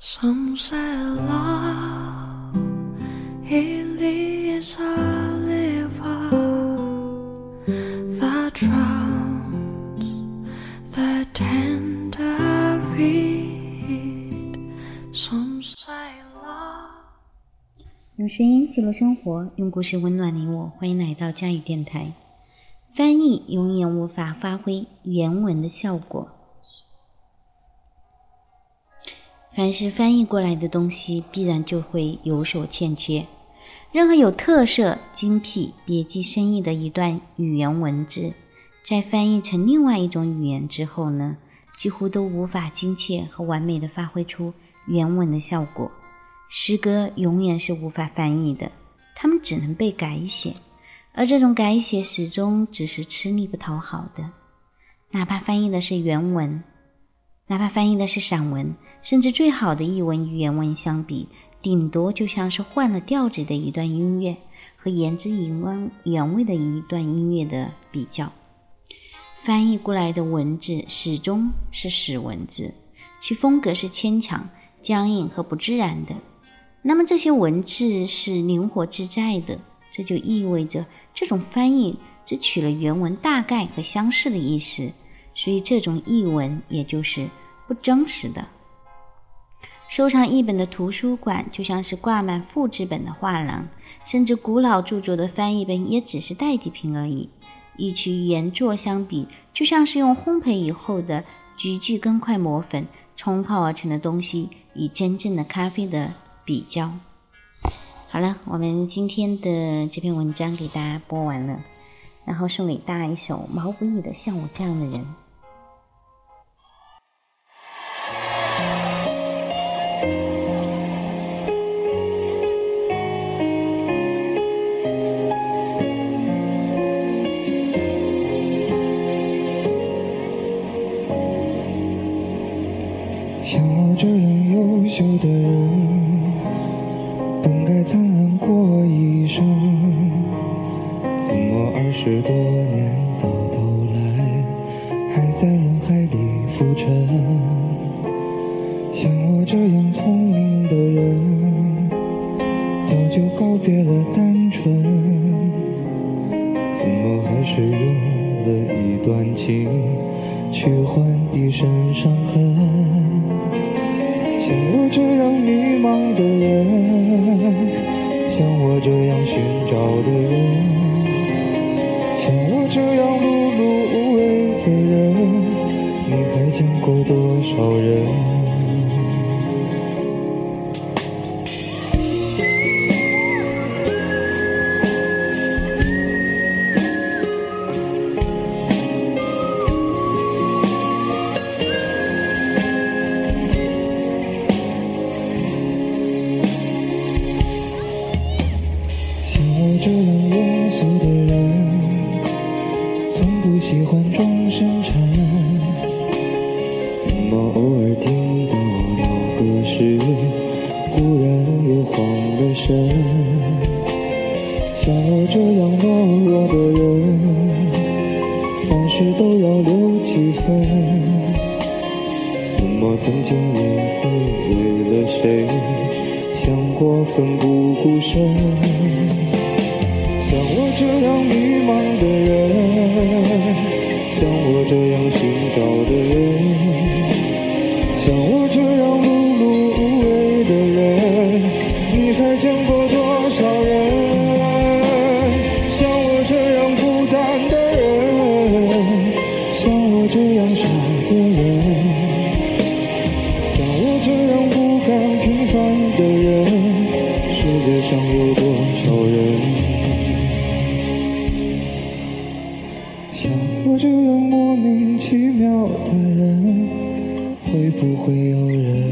Some say love it is a river that drowns the tender reed. Some say love. 用声音记录生活，用故事温暖你我。欢迎来到佳语电台。翻译永远无法发挥原文的效果。凡是翻译过来的东西，必然就会有所欠缺。任何有特色、精辟、别具深意的一段语言文字，在翻译成另外一种语言之后呢，几乎都无法精确和完美的发挥出原文的效果。诗歌永远是无法翻译的，它们只能被改写，而这种改写始终只是吃力不讨好的。哪怕翻译的是原文，哪怕翻译的是散文。甚至最好的译文与原文相比，顶多就像是换了调子的一段音乐和原汁原味的一段音乐的比较。翻译过来的文字始终是死文字，其风格是牵强、僵硬和不自然的。那么这些文字是灵活自在的，这就意味着这种翻译只取了原文大概和相似的意思，所以这种译文也就是不真实的。收藏一本的图书馆就像是挂满复制本的画廊，甚至古老著作的翻译本也只是代替品而已。与其原作相比，就像是用烘焙以后的菊苣根块磨粉冲泡而成的东西与真正的咖啡的比较。好了，我们今天的这篇文章给大家播完了，然后送给大家一首毛不易的《像我这样的人》。这样优秀的人，本该灿烂过一生，怎么二十多年到头来，还在人海里浮沉？像我这样聪明的人，早就告别了单纯，怎么还是用了一段情，去换一身伤痕？像我这样迷茫的人，像我这样寻找的人，像我这样碌碌无为的人，你还见过多少人？也慌了神？像我这样懦弱的人，凡事都要留几分。怎么曾经也会为了谁，想过奋不顾身？像我这样迷茫的见过多少人？像我这样孤单的人，像我这样傻的人，像我这样不甘平凡的人，世界上有多少人？像我这样莫名其妙的人，会不会有人？